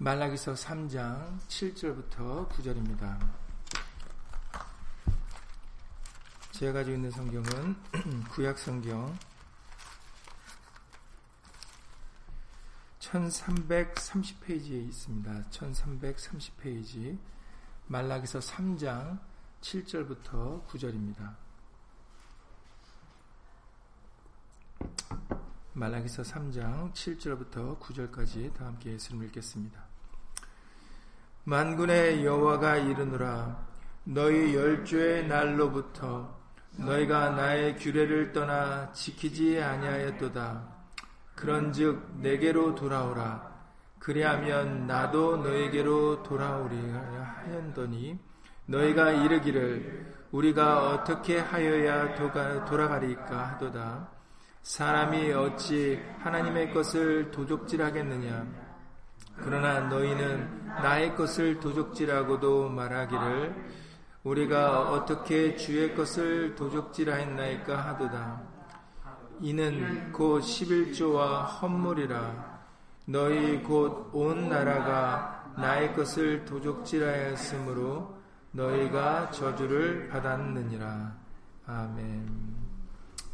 말라기서 3장 7절부터 9절입니다. 제가 가지고 있는 성경은 구약 성경 1330페이지에 있습니다. 1330페이지 말라기서 3장 7절부터 9절입니다. 말라기서 3장 7절부터 9절까지 다 함께 예수님 읽겠습니다. 만군의 여호와가 이르노라 너희 열주의 날로부터 너희가 나의 규례를 떠나 지키지 아니하였도다. 그런즉 내게로 돌아오라. 그리하면 나도 너에게로 돌아오리 하였더니 너희가 이르기를 우리가 어떻게 하여야 돌아가리까 하도다. 사람이 어찌 하나님의 것을 도적질하겠느냐? 그러나 너희는 나의 것을 도적질하고도 말하기를 우리가 어떻게 주의 것을 도적질하였나이까 하도다. 이는 곧 11조와 헌물이라 너희 곧 온 나라가 나의 것을 도적질하였으므로 너희가 저주를 받았느니라. 아멘.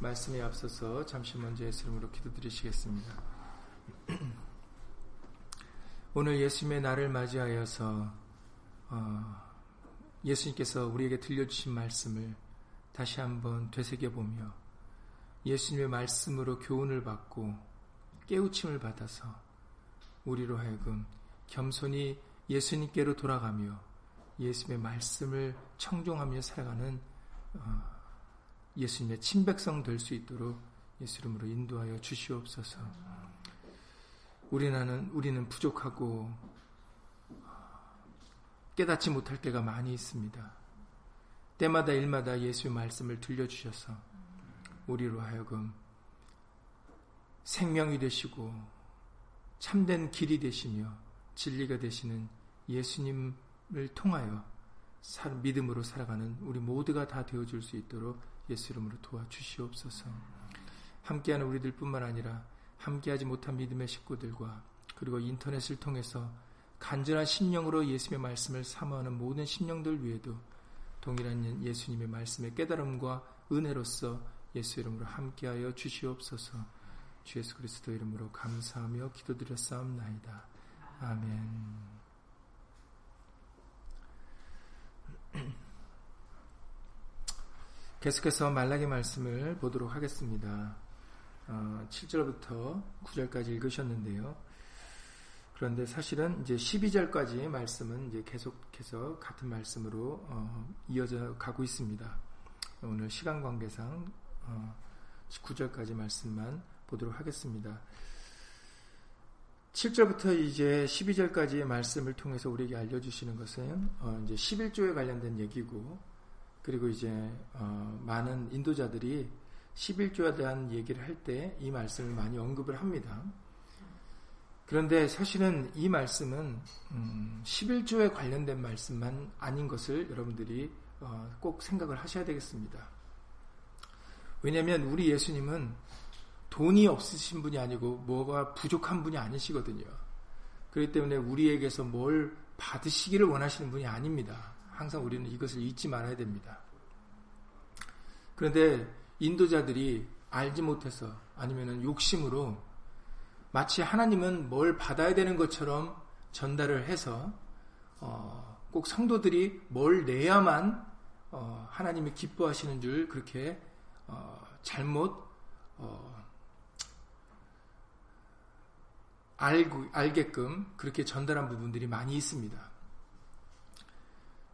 말씀에 앞서서 잠시 먼저 예수님으로 기도드리시겠습니다. 오늘 예수님의 날을 맞이하여서 어, 예수님께서 우리에게 들려주신 말씀을 다시 한번 되새겨보며 예수님의 말씀으로 교훈을 받고 깨우침을 받아서 우리로 하여금 겸손히 예수님께로 돌아가며 예수님의 말씀을 청종하며 살아가는 어, 예수님의 친백성 될 수 있도록 예수 이름으로 인도하여 주시옵소서. 우리는 우리는 부족하고 깨닫지 못할 때가 많이 있습니다. 때마다 일마다 예수의 말씀을 들려주셔서 우리로 하여금 생명이 되시고 참된 길이 되시며 진리가 되시는 예수님을 통하여 믿음으로 살아가는 우리 모두가 다 되어줄 수 있도록 예수 이름으로 도와주시옵소서. 함께하는 우리들 뿐만 아니라 함께하지 못한 믿음의 식구들과 그리고 인터넷을 통해서 간절한 심령으로 예수님의 말씀을 사모하는 모든 심령들 위에도 동일한 예수님의 말씀의 깨달음과 은혜로서 예수 이름으로 함께하여 주시옵소서. 주 예수 그리스도 이름으로 감사하며 기도드렸사옵나이다. 아멘. 계속해서 말라기 말씀을 보도록 하겠습니다. 어, 7절부터 9절까지 읽으셨는데요. 그런데 사실은 이제 12절까지의 말씀은 이제 계속해서 같은 말씀으로 어, 이어져 가고 있습니다. 오늘 시간 관계상 어, 19절까지 말씀만 보도록 하겠습니다. 7절부터 이제 12절까지의 말씀을 통해서 우리에게 알려주시는 것은 어, 이제 11조에 관련된 얘기고 그리고 이제 어, 많은 인도자들이 11조에 대한 얘기를 할 때 이 말씀을 많이 언급을 합니다. 그런데 사실은 이 말씀은 음, 11조에 관련된 말씀만 아닌 것을 여러분들이 어, 꼭 생각을 하셔야 되겠습니다. 왜냐하면 우리 예수님은 돈이 없으신 분이 아니고 뭐가 부족한 분이 아니시거든요. 그렇기 때문에 우리에게서 뭘 받으시기를 원하시는 분이 아닙니다. 항상 우리는 이것을 잊지 말아야 됩니다. 그런데 인도자들이 알지 못해서 아니면 욕심으로 마치 하나님은 뭘 받아야 되는 것처럼 전달을 해서 어, 꼭 성도들이 뭘 내야만 어, 하나님이 기뻐하시는 줄 그렇게 어, 잘못 어, 알고, 알게끔 그렇게 전달한 부분들이 많이 있습니다.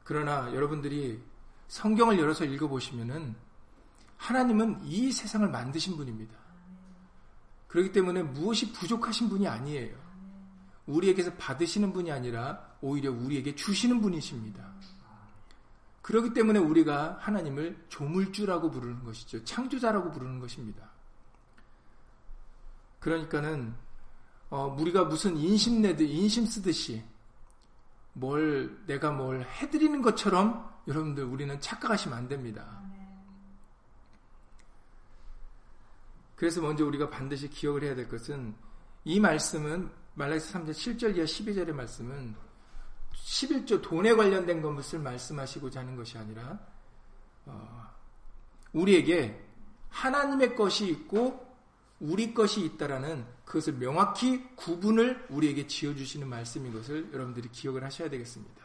그러나 여러분들이 성경을 열어서 읽어보시면은 하나님은 이 세상을 만드신 분입니다. 그렇기 때문에 무엇이 부족하신 분이 아니에요. 우리에게서 받으시는 분이 아니라 오히려 우리에게 주시는 분이십니다. 그렇기 때문에 우리가 하나님을 조물주라고 부르는 것이죠. 창조자라고 부르는 것입니다. 그러니까는 어, 우리가 무슨 인심 내듯 인심 쓰듯이 뭘 내가 뭘 해드리는 것처럼 여러분들 우리는 착각하시면 안 됩니다. 그래서 먼저 우리가 반드시 기억을 해야 될 것은 이 말씀은 말라기서 3장 7절 이하 12절의 말씀은 11조 돈에 관련된 것을 말씀하시고자 하는 것이 아니라 어, 우리에게 하나님의 것이 있고 우리 것이 있다라는 그것을 명확히 구분을 우리에게 지어주시는 말씀인 것을 여러분들이 기억을 하셔야 되겠습니다.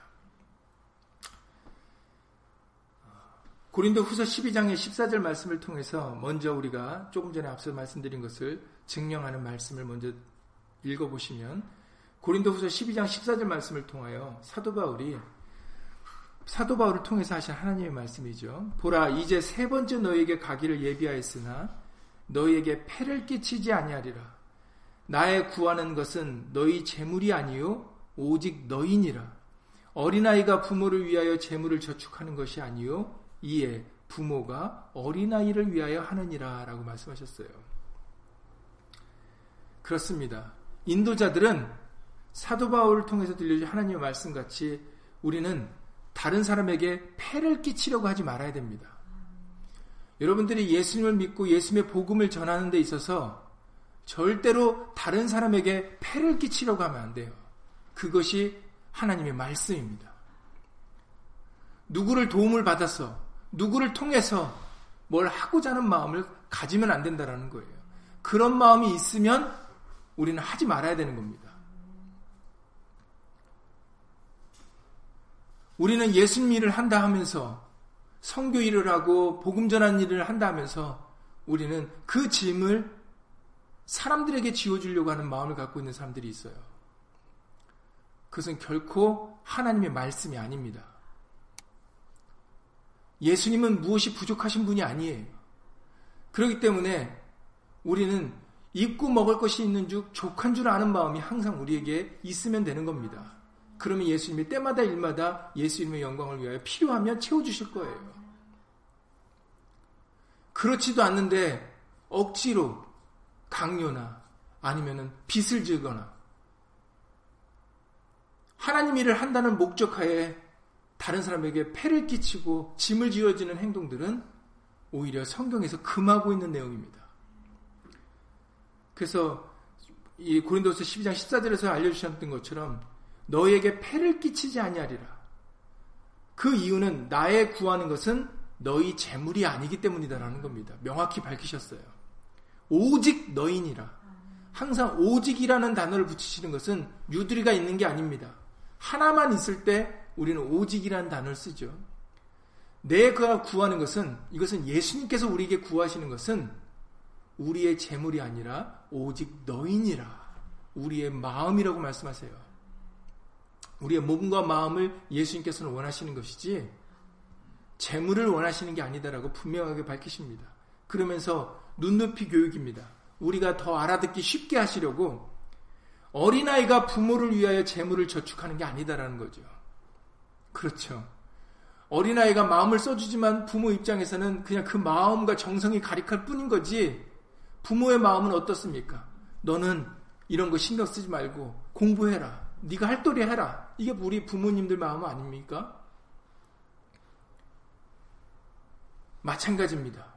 고린도 후서 12장의 14절 말씀을 통해서 먼저 우리가 조금 전에 앞서 말씀드린 것을 증명하는 말씀을 먼저 읽어보시면 고린도 후서 12장 14절 말씀을 통하여 사도 바울이 사도 바울을 통해서 하신 하나님의 말씀이죠. 보라 이제 세 번째 너에게 가기를 예비하였으나 너희에게 패를 끼치지 아니하리라. 나의 구하는 것은 너희 재물이 아니요 오직 너희니라. 어린아이가 부모를 위하여 재물을 저축하는 것이 아니요 이에 부모가 어린아이를 위하여 하느니라 라고 말씀하셨어요. 그렇습니다. 인도자들은 사도 바울을 통해서 들려준 하나님의 말씀 같이 우리는 다른 사람에게 폐를 끼치려고 하지 말아야 됩니다. 여러분들이 예수님을 믿고 예수님의 복음을 전하는 데 있어서 절대로 다른 사람에게 폐를 끼치려고 하면 안 돼요. 그것이 하나님의 말씀입니다. 누구를 도움을 받아서 누구를 통해서 뭘 하고자 하는 마음을 가지면 안 된다라는 거예요. 그런 마음이 있으면 우리는 하지 말아야 되는 겁니다. 우리는 예수님 일을 한다 하면서 성교 일을 하고 복음 전하는 일을 한다 하면서 우리는 그 짐을 사람들에게 지워주려고 하는 마음을 갖고 있는 사람들이 있어요. 그것은 결코 하나님의 말씀이 아닙니다. 예수님은 무엇이 부족하신 분이 아니에요. 그렇기 때문에 우리는 입고 먹을 것이 있는 줄 족한 줄 아는 마음이 항상 우리에게 있으면 되는 겁니다. 그러면 예수님이 때마다 일마다 예수님의 영광을 위하여 필요하면 채워주실 거예요. 그렇지도 않는데 억지로 강요나 아니면은 빚을 지거나 하나님 일을 한다는 목적하에 다른 사람에게 폐를 끼치고 짐을 지어지는 행동들은 오히려 성경에서 금하고 있는 내용입니다. 그래서 이 고린도서 12장 14절에서 알려주셨던 것처럼 너에게 폐를 끼치지 아니하리라. 그 이유는 나의 구하는 것은 너희 재물이 아니기 때문이다라는 겁니다. 명확히 밝히셨어요. 오직 너희니라. 항상 오직이라는 단어를 붙이시는 것은 유두리가 있는 게 아닙니다. 하나만 있을 때 우리는 오직이라는 단어를 쓰죠. 내가 구하는 것은 이것은 예수님께서 우리에게 구하시는 것은 우리의 재물이 아니라 오직 너희니라. 우리의 마음이라고 말씀하세요. 우리의 몸과 마음을 예수님께서는 원하시는 것이지 재물을 원하시는 게 아니다라고 분명하게 밝히십니다. 그러면서 눈높이 교육입니다. 우리가 더 알아듣기 쉽게 하시려고 어린아이가 부모를 위하여 재물을 저축하는 게 아니다라는 거죠. 그렇죠. 어린아이가 마음을 써주지만 부모 입장에서는 그냥 그 마음과 정성이 가득할 뿐인 거지 부모의 마음은 어떻습니까? 너는 이런 거 신경 쓰지 말고 공부해라. 네가 할 도리 해라. 이게 우리 부모님들 마음 아닙니까? 마찬가지입니다.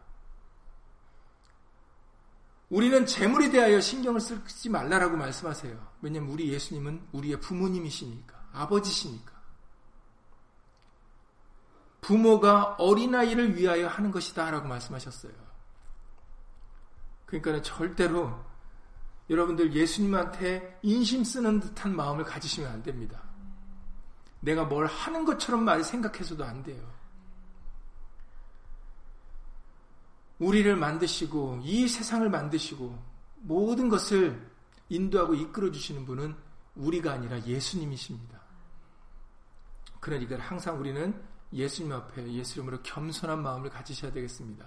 우리는 재물에 대하여 신경을 쓰지 말라라고 말씀하세요. 왜냐하면 우리 예수님은 우리의 부모님이시니까, 아버지시니까. 부모가 어린아이를 위하여 하는 것이다 라고 말씀하셨어요. 그러니까 절대로 여러분들 예수님한테 인심 쓰는 듯한 마음을 가지시면 안 됩니다. 내가 뭘 하는 것처럼 말 생각해서도 안 돼요. 우리를 만드시고 이 세상을 만드시고 모든 것을 인도하고 이끌어 주시는 분은 우리가 아니라 예수님이십니다. 그러니까 항상 우리는 예수님 앞에 예수 이름으로 겸손한 마음을 가지셔야 되겠습니다.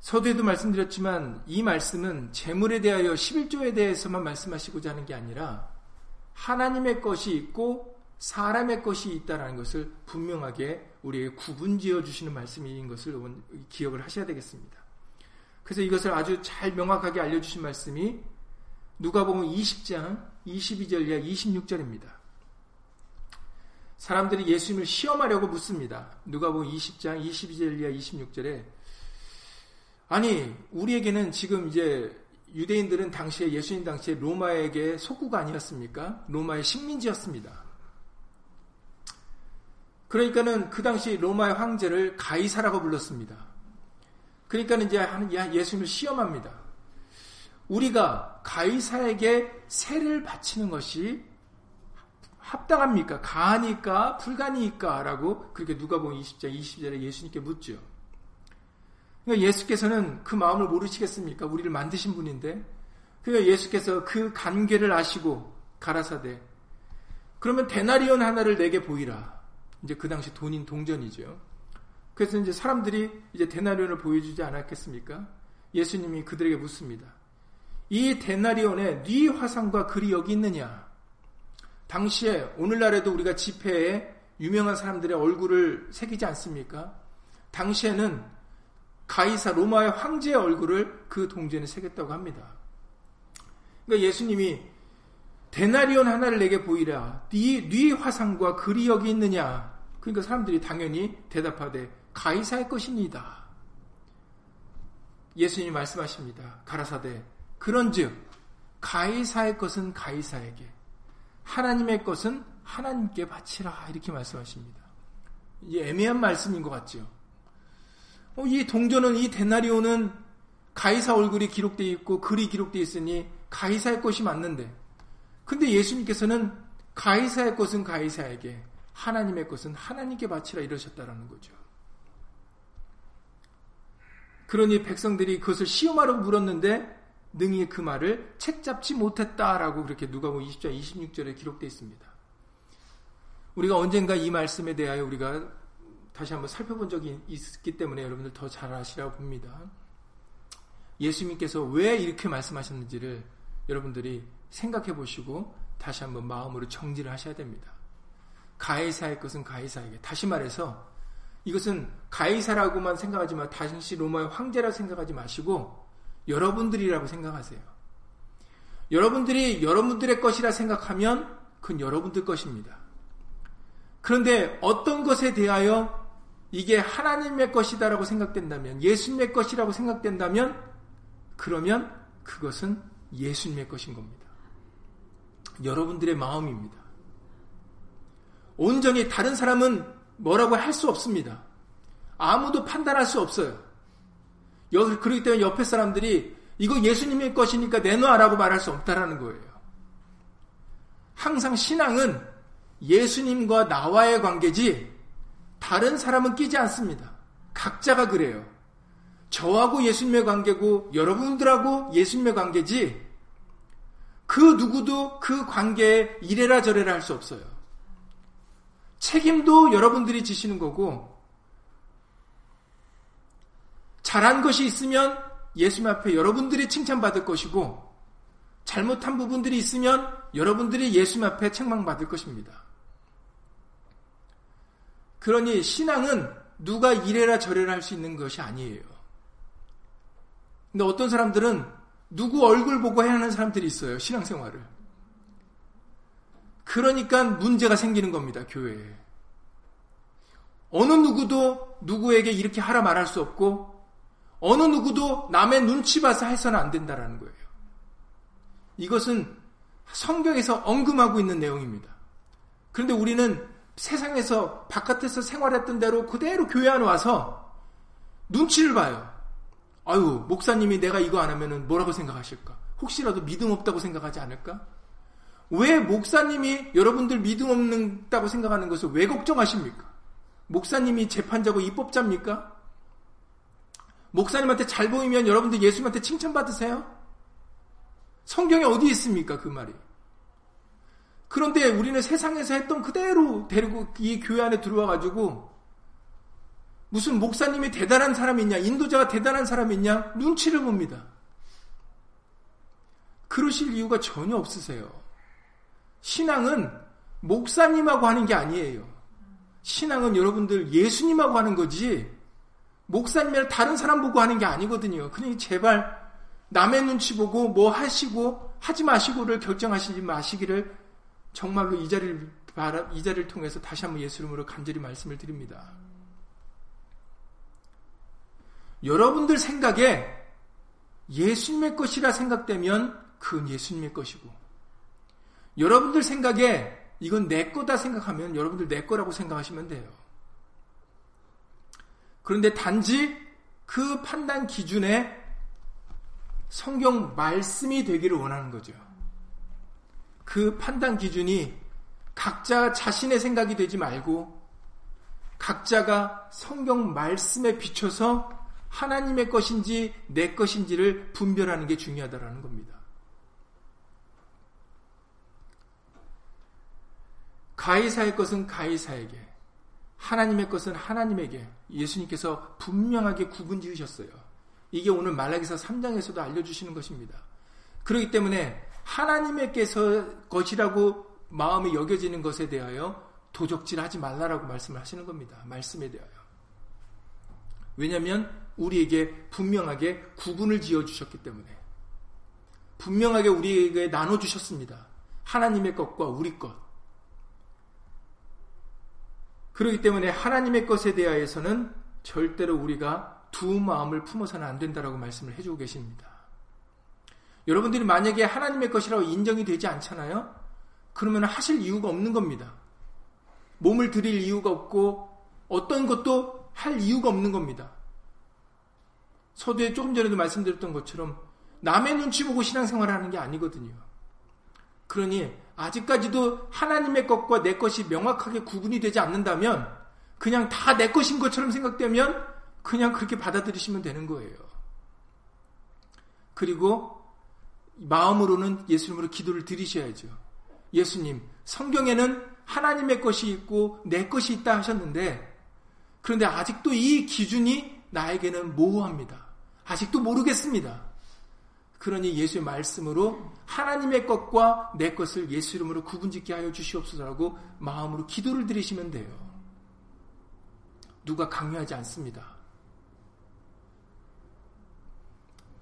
서두에도 말씀드렸지만 이 말씀은 재물에 대하여 11조에 대해서만 말씀하시고자 하는 게 아니라 하나님의 것이 있고 사람의 것이 있다라는 것을 분명하게 우리에게 구분지어 주시는 말씀인 것을 기억을 하셔야 되겠습니다. 그래서 이것을 아주 잘 명확하게 알려주신 말씀이 누가복음 20장 22절 이하 26절입니다. 사람들이 예수님을 시험하려고 묻습니다. 누가 보면 20장 22절 이하 26절에 아니 우리에게는 지금 이제 유대인들은 당시에 예수님 당시에 로마에게 속구가 아니었습니까? 로마의 식민지였습니다. 그러니까는 그 당시 로마의 황제를 가이사라고 불렀습니다. 그러니까는 이제 예수님을 시험합니다. 우리가 가이사에게 세를 바치는 것이 합당합니까? 가하니까 불가니까? 라고 그렇게 누가 보면 20장 20절에 예수님께 묻죠. 그러니까 예수께서는 그 마음을 모르시겠습니까? 우리를 만드신 분인데. 그러니까 예수께서 그 관계를 아시고 가라사대 그러면 데나리온 하나를 내게 보이라. 이제 그 당시 돈인 동전이죠. 그래서 이제 사람들이 이제 데나리온을 보여주지 않았겠습니까? 예수님이 그들에게 묻습니다. 이 데나리온에 네 화상과 글이 여기 있느냐? 당시에 오늘날에도 우리가 집회에 유명한 사람들의 얼굴을 새기지 않습니까? 당시에는 가이사 로마의 황제의 얼굴을 그 동전에 새겼다고 합니다. 그러니까 예수님이 데나리온 하나를 내게 보이라. 네, 네 화상과 글이 여기 있느냐? 그러니까 사람들이 당연히 대답하되 가이사의 것입니다. 예수님이 말씀하십니다. 가라사대 그런즉 가이사의 것은 가이사에게 하나님의 것은 하나님께 바치라 이렇게 말씀하십니다. 이 애매한 말씀인 것 같죠. 어, 이 동전은 이 데나리오는 가이사 얼굴이 기록되어 있고 글이 기록되어 있으니 가이사의 것이 맞는데 근데 예수님께서는 가이사의 것은 가이사에게 하나님의 것은 하나님께 바치라 이러셨다라는 거죠. 그러니 백성들이 그것을 시험하러 물었는데 능히 그 말을 책잡지 못했다라고 그렇게 누가복음 20장 26절에 기록되어 있습니다. 우리가 언젠가 이 말씀에 대하여 우리가 다시 한번 살펴본 적이 있기 때문에 여러분들 더 잘 아시라고 봅니다. 예수님께서 왜 이렇게 말씀하셨는지를 여러분들이 생각해 보시고 다시 한번 마음으로 정지를 하셔야 됩니다. 가해사의 것은 가해사에게. 다시 말해서 이것은 가해사라고만 생각하지만 당시 로마의 황제라 생각하지 마시고 여러분들이라고 생각하세요. 여러분들이 여러분들의 것이라 생각하면 그건 여러분들 것입니다. 그런데 어떤 것에 대하여 이게 하나님의 것이다라고 생각된다면, 예수님의 것이라고 생각된다면, 그러면 그것은 예수님의 것인 겁니다. 여러분들의 마음입니다. 온전히 다른 사람은 뭐라고 할 수 없습니다. 아무도 판단할 수 없어요. 그렇기 때문에 옆에 사람들이 이거 예수님의 것이니까 내놔라고 말할 수 없다라는 거예요. 항상 신앙은 예수님과 나와의 관계지 다른 사람은 끼지 않습니다. 각자가 그래요. 저하고 예수님의 관계고 여러분들하고 예수님의 관계지 그 누구도 그 관계에 이래라 저래라 할 수 없어요. 책임도 여러분들이 지시는 거고 잘한 것이 있으면 예수님 앞에 여러분들이 칭찬받을 것이고 잘못한 부분들이 있으면 여러분들이 예수님 앞에 책망받을 것입니다. 그러니 신앙은 누가 이래라 저래라 할 수 있는 것이 아니에요. 근데 어떤 사람들은 누구 얼굴 보고 해야 하는 사람들이 있어요. 신앙생활을. 그러니까 문제가 생기는 겁니다. 교회에. 어느 누구도 누구에게 이렇게 하라 말할 수 없고 어느 누구도 남의 눈치 봐서 해서는 안 된다라는 거예요. 이것은 성경에서 언급하고 있는 내용입니다. 그런데 우리는 세상에서 바깥에서 생활했던 대로 그대로 교회 안에 와서 눈치를 봐요. 아유, 목사님이 내가 이거 안 하면은 뭐라고 생각하실까? 혹시라도 믿음 없다고 생각하지 않을까? 왜 목사님이 여러분들 믿음 없다고 생각하는 것을 왜 걱정하십니까? 목사님이 재판자고 입법자입니까? 목사님한테 잘 보이면 여러분들 예수님한테 칭찬받으세요? 성경에 어디 있습니까? 그 말이. 그런데 우리는 세상에서 했던 그대로 데리고 이 교회 안에 들어와 가지고 무슨 목사님이 대단한 사람이 있냐, 인도자가 대단한 사람이 있냐, 눈치를 봅니다. 그러실 이유가 전혀 없으세요. 신앙은 목사님하고 하는 게 아니에요. 신앙은 여러분들 예수님하고 하는 거지, 목사님이나 다른 사람 보고 하는 게 아니거든요. 그러니 제발 남의 눈치 보고 뭐 하시고 하지 마시고를 결정하시지 마시기를 정말로 이 자리를 바라, 이 자리를 통해서 다시 한번 예수 이름으로 간절히 말씀을 드립니다. 여러분들 생각에 예수님의 것이라 생각되면 그건 예수님의 것이고 여러분들 생각에 이건 내 거다 생각하면 여러분들 내 거라고 생각하시면 돼요. 그런데 단지 그 판단 기준에 성경 말씀이 되기를 원하는 거죠. 그 판단 기준이 각자 자신의 생각이 되지 말고 각자가 성경 말씀에 비춰서 하나님의 것인지 내 것인지를 분별하는 게 중요하다라는 겁니다. 가이사의 것은 가이사에게, 하나님의 것은 하나님에게 예수님께서 분명하게 구분 지으셨어요. 이게 오늘 말라기서 3장에서도 알려주시는 것입니다. 그렇기 때문에 하나님께서 것이라고 마음이 여겨지는 것에 대하여 도적질하지 말라라고 말씀을 하시는 겁니다. 말씀에 대하여. 왜냐하면 우리에게 분명하게 구분을 지어 주셨기 때문에 분명하게 우리에게 나눠 주셨습니다. 하나님의 것과 우리 것. 그렇기 때문에 하나님의 것에 대하여서는 절대로 우리가 두 마음을 품어서는 안 된다라고 말씀을 해주고 계십니다. 여러분들이 만약에 하나님의 것이라고 인정이 되지 않잖아요? 그러면 하실 이유가 없는 겁니다. 몸을 드릴 이유가 없고 어떤 것도 할 이유가 없는 겁니다. 서두에 조금 전에도 말씀드렸던 것처럼 남의 눈치 보고 신앙생활을 하는 게 아니거든요. 그러니 아직까지도 하나님의 것과 내 것이 명확하게 구분이 되지 않는다면 그냥 다 내 것인 것처럼 생각되면 그냥 그렇게 받아들이시면 되는 거예요. 그리고 마음으로는 예수님으로 기도를 드리셔야죠. 예수님, 성경에는 하나님의 것이 있고 내 것이 있다 하셨는데 그런데 아직도 이 기준이 나에게는 모호합니다. 아직도 모르겠습니다. 그러니 예수의 말씀으로 하나님의 것과 내 것을 예수 이름으로 구분짓게 하여 주시옵소서라고 마음으로 기도를 드리시면 돼요. 누가 강요하지 않습니다.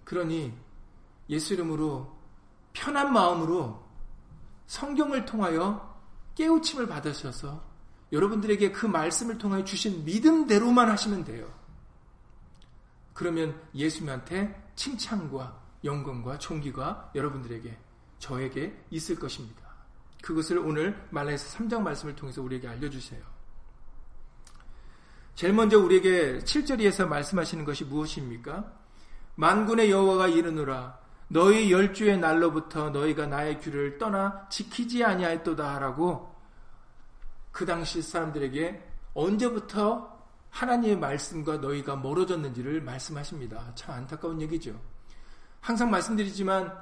그러니 예수 이름으로 편한 마음으로 성경을 통하여 깨우침을 받으셔서 여러분들에게 그 말씀을 통하여 주신 믿음대로만 하시면 돼요. 그러면 예수님한테 칭찬과 영광과 존귀가 여러분들에게 저에게 있을 것입니다. 그것을 오늘 말라에서 3장 말씀을 통해서 우리에게 알려주세요. 제일 먼저 우리에게 7절에서 말씀하시는 것이 무엇입니까? 만군의 여호와가 이르노라 너희 열주의 날로부터 너희가 나의 규를 떠나 지키지 아니하였도다라고 그 당시 사람들에게 언제부터 하나님의 말씀과 너희가 멀어졌는지를 말씀하십니다. 참 안타까운 얘기죠. 항상 말씀드리지만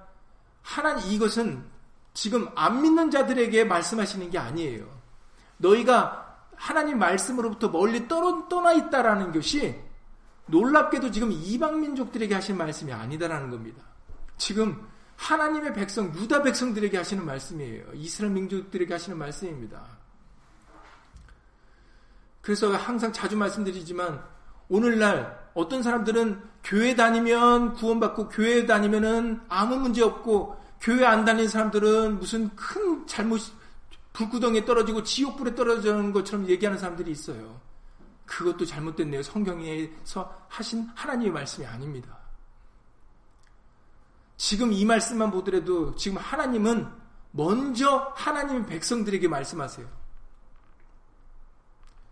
하나님 이것은 지금 안 믿는 자들에게 말씀하시는 게 아니에요. 너희가 하나님 말씀으로부터 멀리 떠, 떠나 있다라는 것이 놀랍게도 지금 이방 민족들에게 하신 말씀이 아니다라는 겁니다. 지금 하나님의 백성 유다 백성들에게 하시는 말씀이에요. 이스라엘 민족들에게 하시는 말씀입니다. 그래서 항상 자주 말씀드리지만 오늘날 어떤 사람들은 교회 다니면 구원받고 교회 다니면은 아무 문제 없고 교회 안 다니는 사람들은 무슨 큰 잘못 불구덩이에 떨어지고 지옥불에 떨어지는 것처럼 얘기하는 사람들이 있어요. 그것도 잘못됐네요. 성경에서 하신 하나님의 말씀이 아닙니다. 지금 이 말씀만 보더라도 지금 하나님은 먼저 하나님의 백성들에게 말씀하세요.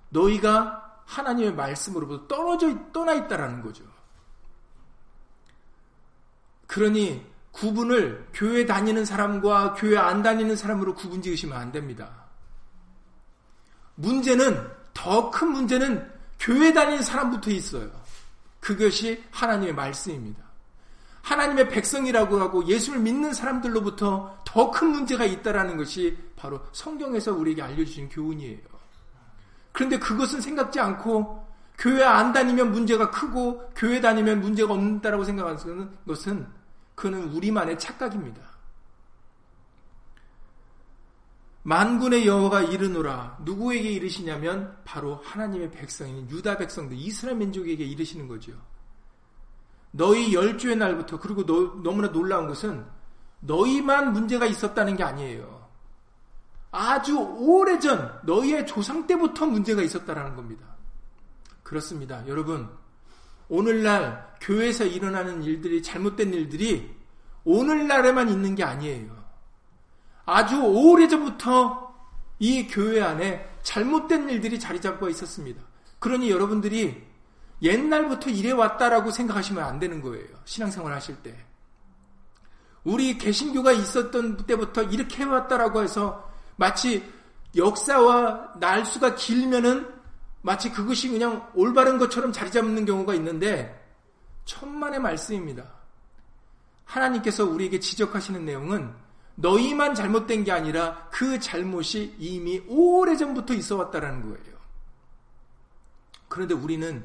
너희가 하나님의 말씀으로부터 떨어져 떠나 있다라는 거죠. 그러니 구분을 교회 다니는 사람과 교회 안 다니는 사람으로 구분 지으시면 안 됩니다. 문제는 더 큰 문제는 교회 다니는 사람부터 있어요. 그것이 하나님의 말씀입니다. 하나님의 백성이라고 하고 예수를 믿는 사람들로부터 더 큰 문제가 있다라는 것이 바로 성경에서 우리에게 알려주신 교훈이에요. 그런데 그것은 생각지 않고 교회 안 다니면 문제가 크고 교회 다니면 문제가 없다라고 생각하는 것은 그는 우리만의 착각입니다. 만군의 여호가 이르노라 누구에게 이르시냐면 바로 하나님의 백성인 유다 백성들 이스라엘 민족에게 이르시는 거죠. 너희 열주의 날부터 그리고 너, 너무나 놀라운 것은 너희만 문제가 있었다는 게 아니에요. 아주 오래전 너희의 조상 때부터 문제가 있었다라는 겁니다. 그렇습니다. 여러분, 오늘날 교회에서 일어나는 일들이 잘못된 일들이 오늘날에만 있는 게 아니에요. 아주 오래전부터 이 교회 안에 잘못된 일들이 자리 잡고 있었습니다. 그러니 여러분들이 옛날부터 이래 왔다라고 생각하시면 안 되는 거예요. 신앙생활 하실 때. 우리 개신교가 있었던 때부터 이렇게 해왔다라고 해서 마치 역사와 날수가 길면은 마치 그것이 그냥 올바른 것처럼 자리 잡는 경우가 있는데 천만의 말씀입니다. 하나님께서 우리에게 지적하시는 내용은 너희만 잘못된 게 아니라 그 잘못이 이미 오래전부터 있어 왔다라는 거예요. 그런데 우리는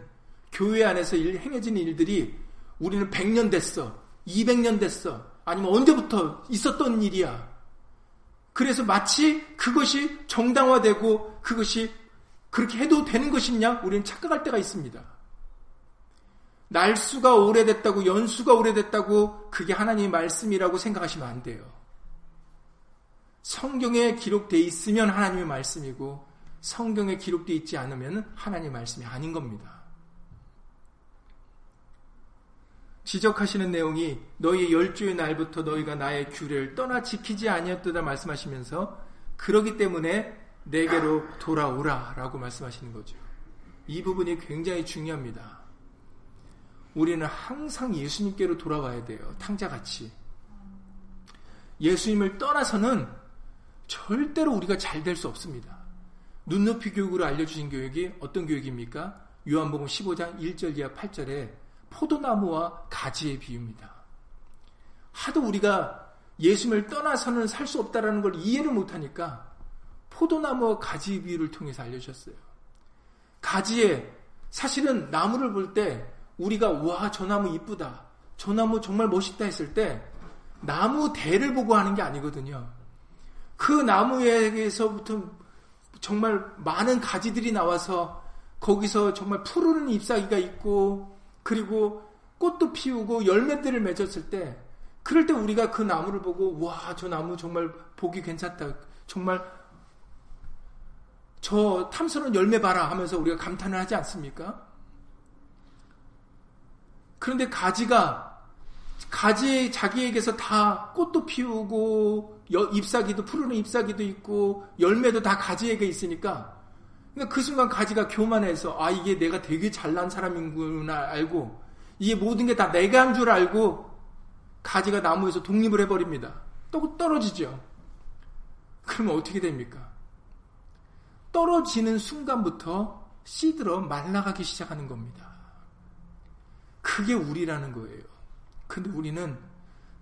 교회 안에서 일, 행해진 일들이 우리는 100년 됐어. 200년 됐어. 아니면 언제부터 있었던 일이야. 그래서 마치 그것이 정당화되고 그것이 그렇게 해도 되는 것이냐? 우리는 착각할 때가 있습니다. 날수가 오래됐다고, 연수가 오래됐다고, 그게 하나님의 말씀이라고 생각하시면 안 돼요. 성경에 기록되어 있으면 하나님의 말씀이고, 성경에 기록되어 있지 않으면 하나님의 말씀이 아닌 겁니다. 지적하시는 내용이 너희 열주의 날부터 너희가 나의 규례를 떠나 지키지 아니었다 말씀하시면서 그러기 때문에 내게로 돌아오라 라고 말씀하시는 거죠. 이 부분이 굉장히 중요합니다. 우리는 항상 예수님께로 돌아와야 돼요. 탕자같이. 예수님을 떠나서는 절대로 우리가 잘 될 수 없습니다. 눈높이 교육으로 알려주신 교육이 어떤 교육입니까? 요한복음 15장 1절 이하 8절에 포도나무와 가지의 비유입니다. 하도 우리가 예수님을 떠나서는 살 수 없다라는 걸 이해를 못하니까 포도나무와 가지 비유를 통해서 알려주셨어요. 가지에 사실은 나무를 볼 때 우리가 와, 저 나무 이쁘다. 저 나무 정말 멋있다 했을 때 나무 대를 보고 하는 게 아니거든요. 그 나무에서부터 정말 많은 가지들이 나와서 거기서 정말 푸르른 잎사귀가 있고 그리고 꽃도 피우고 열매들을 맺었을 때 그럴 때 우리가 그 나무를 보고 와, 저 나무 정말 보기 괜찮다. 정말 저 탐스러운 열매 봐라 하면서 우리가 감탄을 하지 않습니까? 그런데 가지가 가지 자기에게서 다 꽃도 피우고 잎사귀도 푸르는 잎사귀도 있고 열매도 다 가지에게 있으니까 그러니까 그 순간 가지가 교만해서 아 이게 내가 되게 잘난 사람인구나 알고 이게 모든 게 다 내가 한 줄 알고 가지가 나무에서 독립을 해버립니다. 또 떨어지죠. 그러면 어떻게 됩니까? 떨어지는 순간부터 씨들어 말라가기 시작하는 겁니다. 그게 우리라는 거예요. 근데 우리는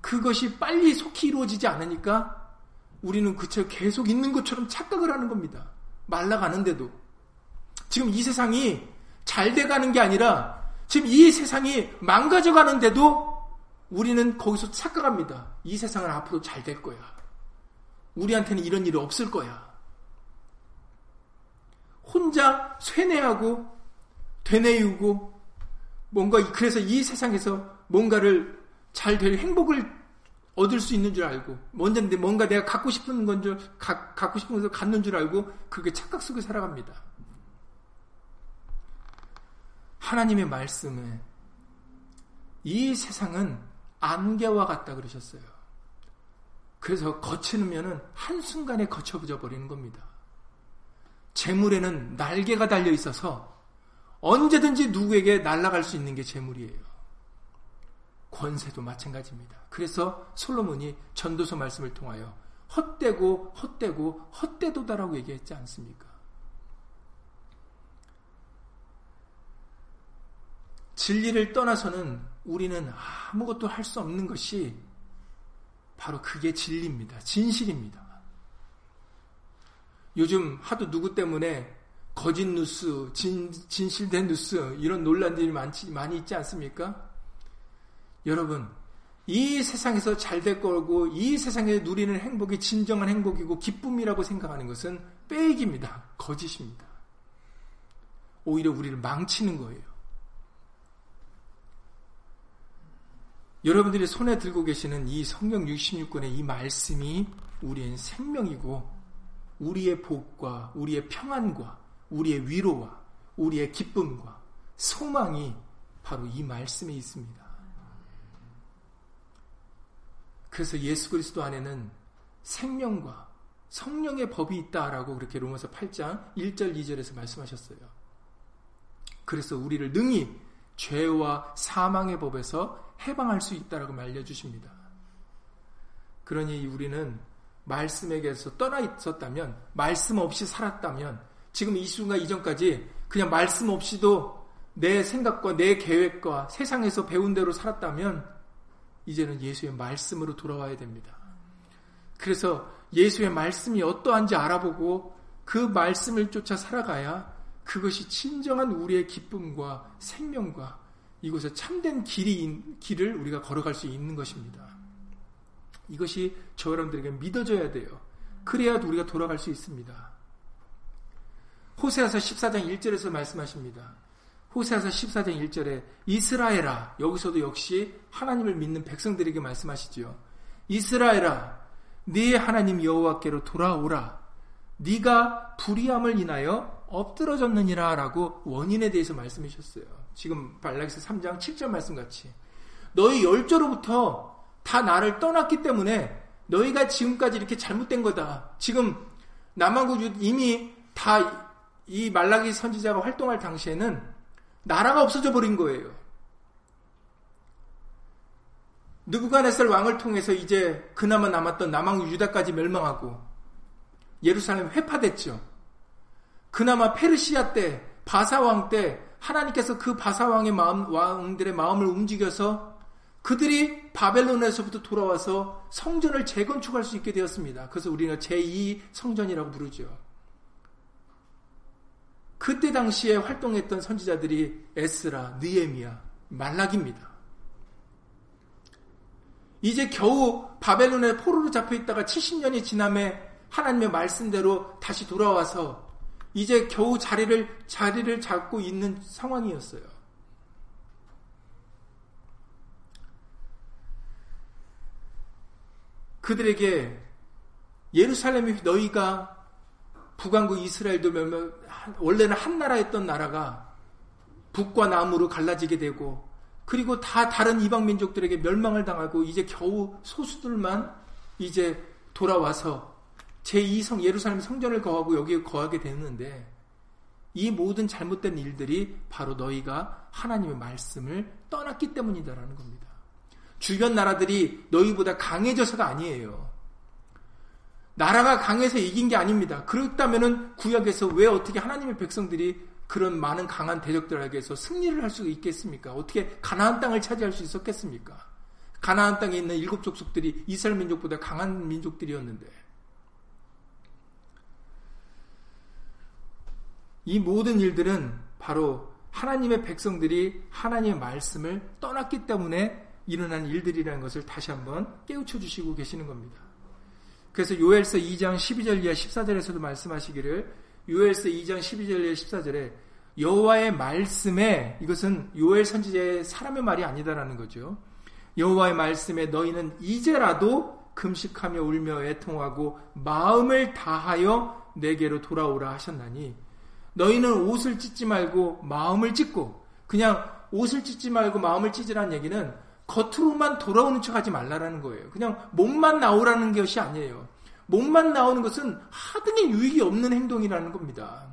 그것이 빨리 속히 이루어지지 않으니까 우리는 그처 계속 있는 것처럼 착각을 하는 겁니다. 말라가는데도. 지금 이 세상이 잘 돼가는 게 아니라 지금 이 세상이 망가져 가는데도 우리는 거기서 착각합니다. 이 세상은 앞으로 잘 될 거야. 우리한테는 이런 일이 없을 거야. 혼자 쇠뇌하고 되뇌이고 뭔가 그래서 이 세상에서 뭔가를 잘 될 행복을 얻을 수 있는 줄 알고 먼저 뭔가 내가 갖고 싶은 건 줄 갖고 싶은 것을 갖는 줄 알고 그렇게 착각 속에 살아갑니다. 하나님의 말씀에 이 세상은 안개와 같다 그러셨어요. 그래서 거치면은 한순간에 거쳐져 버리는 겁니다. 재물에는 날개가 달려 있어서 언제든지 누구에게 날아갈 수 있는 게 재물이에요. 권세도 마찬가지입니다. 그래서 솔로몬이 전도서 말씀을 통하여 헛되고 헛되고 헛되도다라고 얘기했지 않습니까? 진리를 떠나서는 우리는 아무것도 할 수 없는 것이 바로 그게 진리입니다. 진실입니다. 요즘 하도 누구 때문에 거짓 뉴스, 진, 진실된 뉴스, 이런 논란들이 많지, 많이 있지 않습니까? 여러분, 이 세상에서 잘 될 거고, 이 세상에 누리는 행복이 진정한 행복이고, 기쁨이라고 생각하는 것은 빼익입니다. 거짓입니다. 오히려 우리를 망치는 거예요. 여러분들이 손에 들고 계시는 이 성경 66권의 이 말씀이 우리의 생명이고, 우리의 복과 우리의 평안과 우리의 위로와 우리의 기쁨과 소망이 바로 이 말씀에 있습니다. 그래서 예수 그리스도 안에는 생명과 성령의 법이 있다라고 그렇게 로마서 8장 1절 2절에서 말씀하셨어요. 그래서 우리를 능히 죄와 사망의 법에서 해방할 수 있다라고 알려주십니다. 그러니 우리는 말씀에게서 떠나 있었다면, 말씀 없이 살았다면, 지금 이 순간 이전까지 그냥 말씀 없이도 내 생각과 내 계획과 세상에서 배운 대로 살았다면, 이제는 예수의 말씀으로 돌아와야 됩니다. 그래서 예수의 말씀이 어떠한지 알아보고 그 말씀을 쫓아 살아가야 그것이 진정한 우리의 기쁨과 생명과 이곳에 참된 길이, 길을 우리가 걸어갈 수 있는 것입니다. 이것이 저 여러분들에게 믿어져야 돼요. 그래야 우리가 돌아갈 수 있습니다. 호세아서 14장 1절에서 말씀하십니다. 호세아서 14장 1절에 이스라엘아 여기서도 역시 하나님을 믿는 백성들에게 말씀하시지요. 이스라엘아 네 하나님 여호와께로 돌아오라. 네가 불의함을 인하여 엎드러졌느니라라고 원인에 대해서 말씀하셨어요. 지금 발락에서 3장 7절 말씀 같이 너희 열조로부터 다 나를 떠났기 때문에 너희가 지금까지 이렇게 잘못된 거다. 지금 남한국 이미 다 이 말라기 선지자가 활동할 당시에는 나라가 없어져 버린 거예요. 느부갓네살 왕을 통해서 이제 그나마 남았던 남왕 유다까지 멸망하고 예루살렘 회파됐죠. 그나마 페르시아 때 바사 왕 때 하나님께서 그 바사 왕의 마음 왕들의 마음을 움직여서 그들이 바벨론에서부터 돌아와서 성전을 재건축할 수 있게 되었습니다. 그래서 우리가 제2 성전이라고 부르죠. 그때 당시에 활동했던 선지자들이 에스라, 느에미야, 말락입니다. 이제 겨우 바벨론의 포로로 잡혀 있다가 70년이 지남에 하나님의 말씀대로 다시 돌아와서 이제 겨우 자리를 자리를 잡고 있는 상황이었어요. 그들에게 예루살렘이 너희가 북왕국 이스라엘도 원래는 한 나라였던 나라가 북과 남으로 갈라지게 되고 그리고 다 다른 이방 민족들에게 멸망을 당하고 이제 겨우 소수들만 이제 돌아와서 제2성 예루살렘 성전을 거하고 여기에 거하게 되는데 이 모든 잘못된 일들이 바로 너희가 하나님의 말씀을 떠났기 때문이다라는 겁니다. 주변 나라들이 너희보다 강해져서가 아니에요. 나라가 강해서 이긴 게 아닙니다. 그렇다면은 구약에서 왜 어떻게 하나님의 백성들이 그런 많은 강한 대적들에게서 승리를 할 수 있겠습니까? 어떻게 가나안 땅을 차지할 수 있었겠습니까? 가나안 땅에 있는 일곱 족속들이 이스라엘 민족보다 강한 민족들이었는데 이 모든 일들은 바로 하나님의 백성들이 하나님의 말씀을 떠났기 때문에 일어난 일들이라는 것을 다시 한번 깨우쳐 주시고 계시는 겁니다. 그래서 요엘서 2장 12절 이하 14절에서도 말씀하시기를 요엘서 2장 12절 이하 14절에 여호와의 말씀에 이것은 요엘 선지자의 사람의 말이 아니다라는 거죠. 여호와의 말씀에 너희는 이제라도 금식하며 울며 애통하고 마음을 다하여 내게로 돌아오라 하셨나니 너희는 옷을 찢지 말고 마음을 찢고 그냥 옷을 찢지 말고 마음을 찢으라는 얘기는 겉으로만 돌아오는 척 하지 말라라는 거예요. 그냥 몸만 나오라는 것이 아니에요. 몸만 나오는 것은 하등의 유익이 없는 행동이라는 겁니다.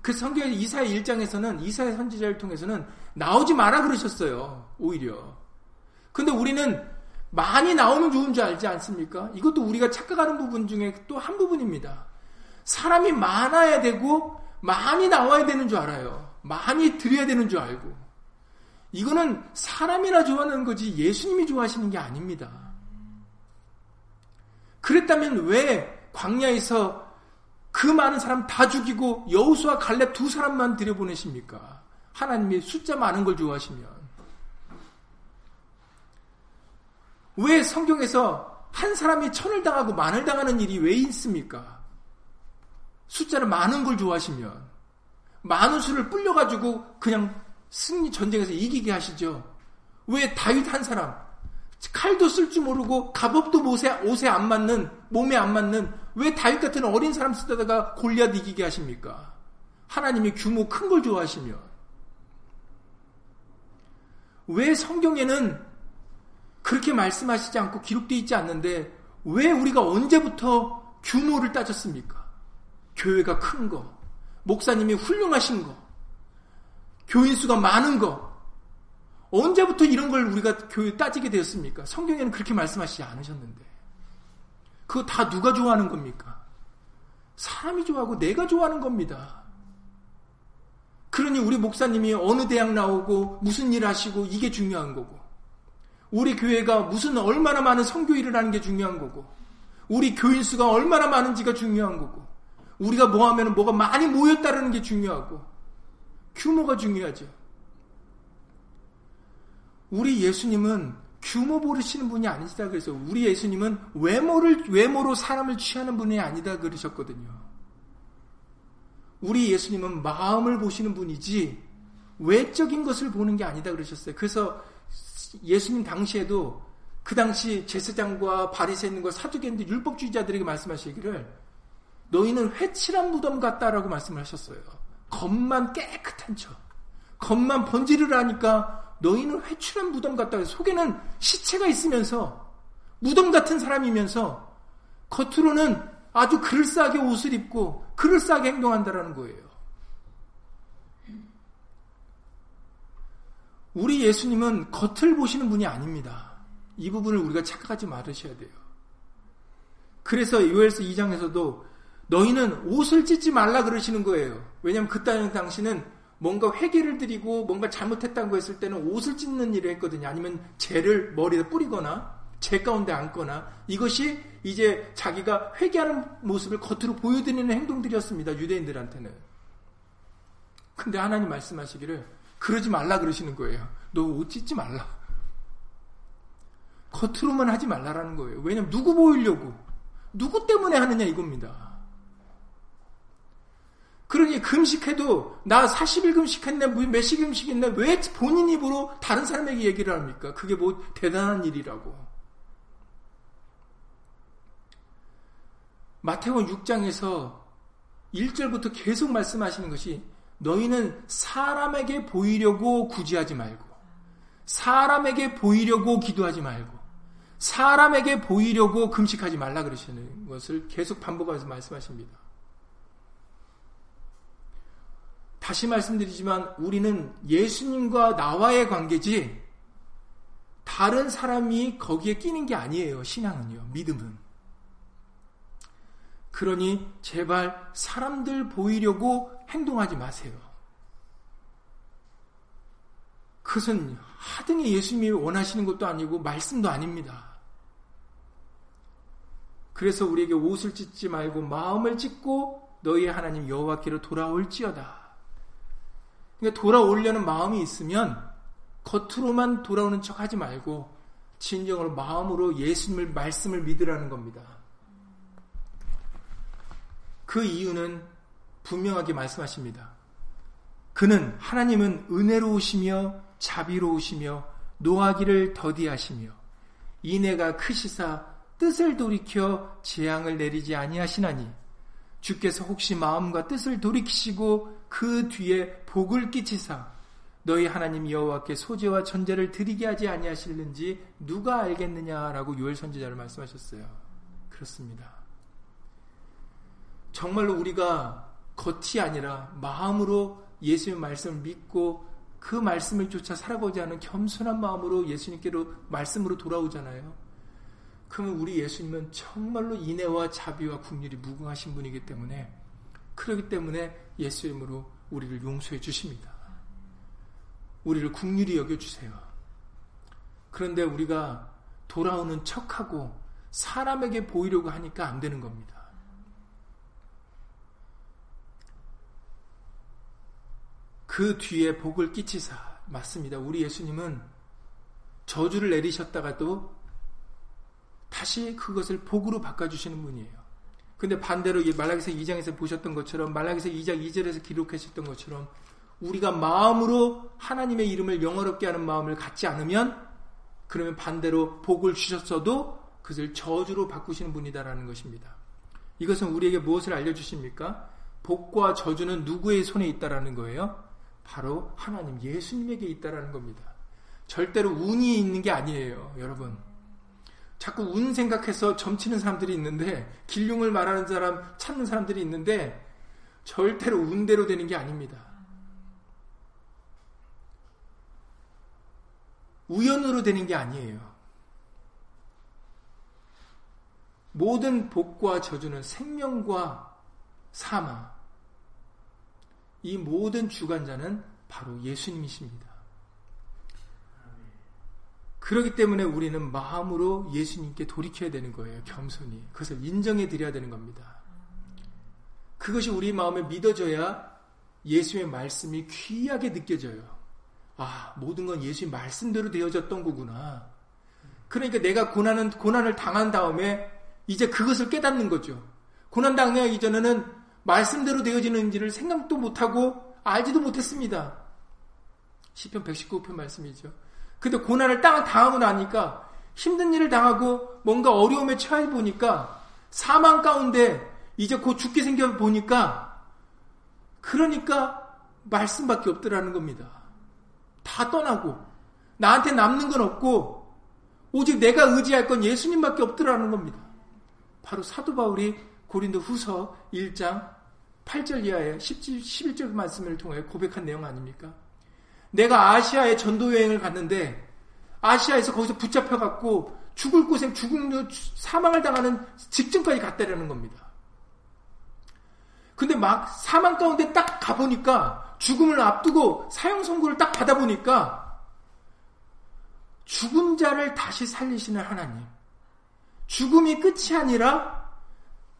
그 성경 이사의 1장에서는 이사의 선지자를 통해서는 나오지 마라 그러셨어요. 오히려. 근데 우리는 많이 나오면 좋은 줄 알지 않습니까? 이것도 우리가 착각하는 부분 중에 또 한 부분입니다. 사람이 많아야 되고 많이 나와야 되는 줄 알아요. 많이 드려야 되는 줄 알고. 이거는 사람이나 좋아하는 거지 예수님이 좋아하시는 게 아닙니다. 그랬다면 왜 광야에서 그 많은 사람 다 죽이고 여우수와 갈렙 두 사람만 들여보내십니까? 하나님이 숫자 많은 걸 좋아하시면. 왜 성경에서 한 사람이 천을 당하고 만을 당하는 일이 왜 있습니까? 숫자를 많은 걸 좋아하시면 많은 수를 불려가지고 그냥 승리 전쟁에서 이기게 하시죠. 왜 다윗 한 사람 칼도 쓸 줄 모르고 갑옷도 옷에, 옷에 안 맞는 몸에 안 맞는 왜 다윗 같은 어린 사람 쓰다가 골리앗 이기게 하십니까? 하나님이 규모 큰 걸 좋아하시며 왜 성경에는 그렇게 말씀하시지 않고 기록되어 있지 않는데 왜 우리가 언제부터 규모를 따졌습니까? 교회가 큰 거, 목사님이 훌륭하신 거, 교인 수가 많은 거, 언제부터 이런 걸 우리가 교회 따지게 되었습니까? 성경에는 그렇게 말씀하시지 않으셨는데. 그거 다 누가 좋아하는 겁니까? 사람이 좋아하고 내가 좋아하는 겁니다. 그러니 우리 목사님이 어느 대학 나오고 무슨 일 하시고 이게 중요한 거고. 우리 교회가 무슨 얼마나 많은 성교 일을 하는 게 중요한 거고. 우리 교인 수가 얼마나 많은지가 중요한 거고. 우리가 뭐 하면 뭐가 많이 모였다는 게 중요하고. 규모가 중요하죠. 우리 예수님은 규모 모르시는 분이 아니시다 그래서 우리 예수님은 외모를 외모로 사람을 취하는 분이 아니다 그러셨거든요. 우리 예수님은 마음을 보시는 분이지 외적인 것을 보는 게 아니다 그러셨어요. 그래서 예수님 당시에도 그 당시 제사장과 바리새인과 사두개인들 율법주의자들에게 말씀하시기를 너희는 회칠한 무덤 같다라고 말씀을 하셨어요. 겉만 깨끗한 척, 겉만 번지르 하니까 너희는 회출한 무덤 같다. 속에는 시체가 있으면서 무덤 같은 사람이면서 겉으로는 아주 그럴싸하게 옷을 입고 그럴싸하게 행동한다라는 거예요. 우리 예수님은 겉을 보시는 분이 아닙니다. 이 부분을 우리가 착각하지 말으셔야 돼요. 그래서 요엘서 2장에서도 너희는 옷을 찢지 말라 그러시는 거예요. 왜냐하면 그 당시는 뭔가 회개를 드리고 뭔가 잘못했다고 했을 때는 옷을 찢는 일을 했거든요. 아니면 죄를 머리에 뿌리거나 죄 가운데 앉거나 이것이 이제 자기가 회개하는 모습을 겉으로 보여드리는 행동들이었습니다. 유대인들한테는. 근데 하나님 말씀하시기를 그러지 말라 그러시는 거예요. 너 옷 찢지 말라. 겉으로만 하지 말라라는 거예요. 왜냐면 누구 보이려고 누구 때문에 하느냐 이겁니다. 그러니 금식해도 나 40일 금식했네, 몇시 금식했네, 왜 본인 입으로 다른 사람에게 얘기를 합니까? 그게 뭐 대단한 일이라고. 마태원 6장에서 1절부터 계속 말씀하시는 것이 너희는 사람에게 보이려고 구제하지 말고, 사람에게 보이려고 기도하지 말고, 사람에게 보이려고 금식하지 말라 그러시는 것을 계속 반복하면서 말씀하십니다. 다시 말씀드리지만 우리는 예수님과 나와의 관계지 다른 사람이 거기에 끼는 게 아니에요. 신앙은요. 믿음은. 그러니 제발 사람들 보이려고 행동하지 마세요. 그것은 하등의 예수님이 원하시는 것도 아니고 말씀도 아닙니다. 그래서 우리에게 옷을 찢지 말고 마음을 찢고 너희의 하나님 여호와께로 돌아올지어다. 그러니까 돌아오려는 마음이 있으면 겉으로만 돌아오는 척 하지 말고 진정으로 마음으로 예수님을 말씀을 믿으라는 겁니다. 그 이유는 분명하게 말씀하십니다. 그는 하나님은 은혜로우시며 자비로우시며 노하기를 더디하시며 이내가 크시사 뜻을 돌이켜 재앙을 내리지 아니하시나니 주께서 혹시 마음과 뜻을 돌이키시고 그 뒤에 복을 끼치사 너희 하나님 여호와께 소재와 전제를 드리게 하지 아니하실는지 누가 알겠느냐라고 요엘 선지자를 말씀하셨어요. 그렇습니다. 정말로 우리가 겉이 아니라 마음으로 예수의 말씀을 믿고 그 말씀을 쫓아 살아가지 않은 겸손한 마음으로 예수님께로 말씀으로 돌아오잖아요. 그러면 우리 예수님은 정말로 인애와 자비와 국률이 무궁하신 분이기 때문에 그렇기 때문에 예수 이름으로 우리를 용서해 주십니다. 우리를 국률이 여겨주세요. 그런데 우리가 돌아오는 척하고 사람에게 보이려고 하니까 안 되는 겁니다. 그 뒤에 복을 끼치사 맞습니다. 우리 예수님은 저주를 내리셨다가도 다시 그것을 복으로 바꿔주시는 분이에요. 근데 반대로 말라기서 2장에서 보셨던 것처럼 말라기서 2장 2절에서 기록하셨던 것처럼 우리가 마음으로 하나님의 이름을 영어롭게 하는 마음을 갖지 않으면 그러면 반대로 복을 주셨어도 그것을 저주로 바꾸시는 분이다라는 것입니다. 이것은 우리에게 무엇을 알려주십니까? 복과 저주는 누구의 손에 있다라는 거예요? 바로 하나님 예수님에게 있다라는 겁니다. 절대로 운이 있는 게 아니에요, 여러분. 자꾸 운 생각해서 점치는 사람들이 있는데, 길흉을 말하는 사람, 찾는 사람들이 있는데, 절대로 운대로 되는 게 아닙니다. 우연으로 되는 게 아니에요. 모든 복과 저주는 생명과 사망. 이 모든 주관자는 바로 예수님이십니다. 그렇기 때문에 우리는 마음으로 예수님께 돌이켜야 되는 거예요. 겸손히. 그것을 인정해 드려야 되는 겁니다. 그것이 우리 마음에 믿어져야 예수의 말씀이 귀하게 느껴져요. 아, 모든 건 예수의 말씀대로 되어졌던 거구나. 그러니까 내가 고난은, 고난을 당한 다음에 이제 그것을 깨닫는 거죠. 고난 당하기 전에는 말씀대로 되어지는지를 생각도 못하고 알지도 못했습니다. 시편 119편 말씀이죠. 근데 고난을 딱 당하고 나니까 힘든 일을 당하고 뭔가 어려움에 처해 보니까 사망 가운데 이제 곧 죽게 생겨 보니까 그러니까 말씀밖에 없더라는 겁니다. 다 떠나고 나한테 남는 건 없고 오직 내가 의지할 건 예수님밖에 없더라는 겁니다. 바로 사도 바울이 고린도 후서 1장 8절 이하의 11절 말씀을 통해 고백한 내용 아닙니까? 내가 아시아에 전도 여행을 갔는데 아시아에서 거기서 붙잡혀 갖고 죽을 곳에 죽음 사망을 당하는 직전까지 갔다라는 겁니다. 근데 막 사망 가운데 딱 가보니까 죽음을 앞두고 사형 선고를 딱 받아보니까 죽은 자를 다시 살리시는 하나님. 죽음이 끝이 아니라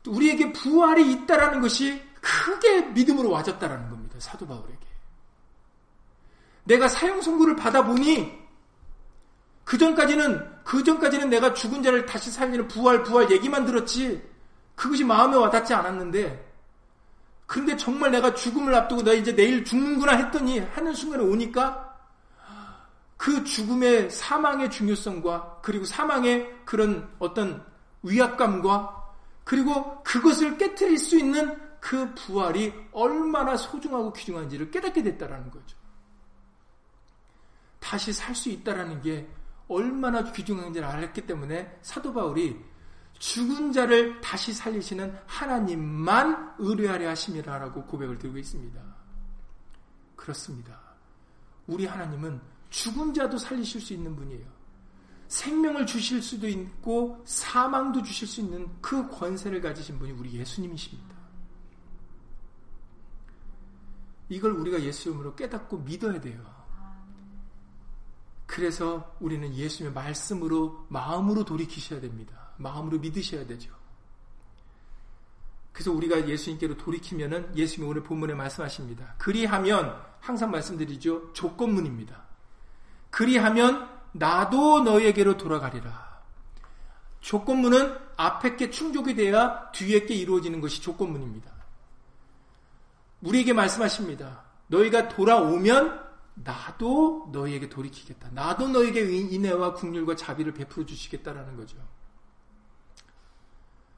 우리에게 부활이 있다라는 것이 크게 믿음으로 와졌다라는 겁니다. 사도 바울에게. 내가 사형 선고를 받아보니 그 전까지는 그 전까지는 내가 죽은 자를 다시 살리는 부활 부활 얘기만 들었지 그것이 마음에 와닿지 않았는데 근데 정말 내가 죽음을 앞두고 나 이제 내일 죽는구나 했더니 하는 순간에 오니까 그 죽음의 사망의 중요성과 그리고 사망의 그런 어떤 위압감과 그리고 그것을 깨뜨릴 수 있는 그 부활이 얼마나 소중하고 귀중한지를 깨닫게 됐다라는 거죠. 다시 살 수 있다라는 게 얼마나 귀중한지를 알았기 때문에 사도 바울이 죽은 자를 다시 살리시는 하나님만 의뢰하려 하심이라라고 고백을 드리고 있습니다. 그렇습니다. 우리 하나님은 죽은 자도 살리실 수 있는 분이에요. 생명을 주실 수도 있고 사망도 주실 수 있는 그 권세를 가지신 분이 우리 예수님이십니다. 이걸 우리가 예수 이름으로 깨닫고 믿어야 돼요. 그래서 우리는 예수님의 말씀으로 마음으로 돌이키셔야 됩니다. 마음으로 믿으셔야 되죠. 그래서 우리가 예수님께로 돌이키면은 예수님이 오늘 본문에 말씀하십니다. 그리하면 항상 말씀드리죠. 조건문입니다. 그리하면 나도 너에게로 돌아가리라. 조건문은 앞에 게 충족이 돼야 뒤에 게 이루어지는 것이 조건문입니다. 우리에게 말씀하십니다. 너희가 돌아오면 나도 너희에게 돌이키겠다. 나도 너에게 인애와 국률과 자비를 베풀어 주시겠다라는 거죠.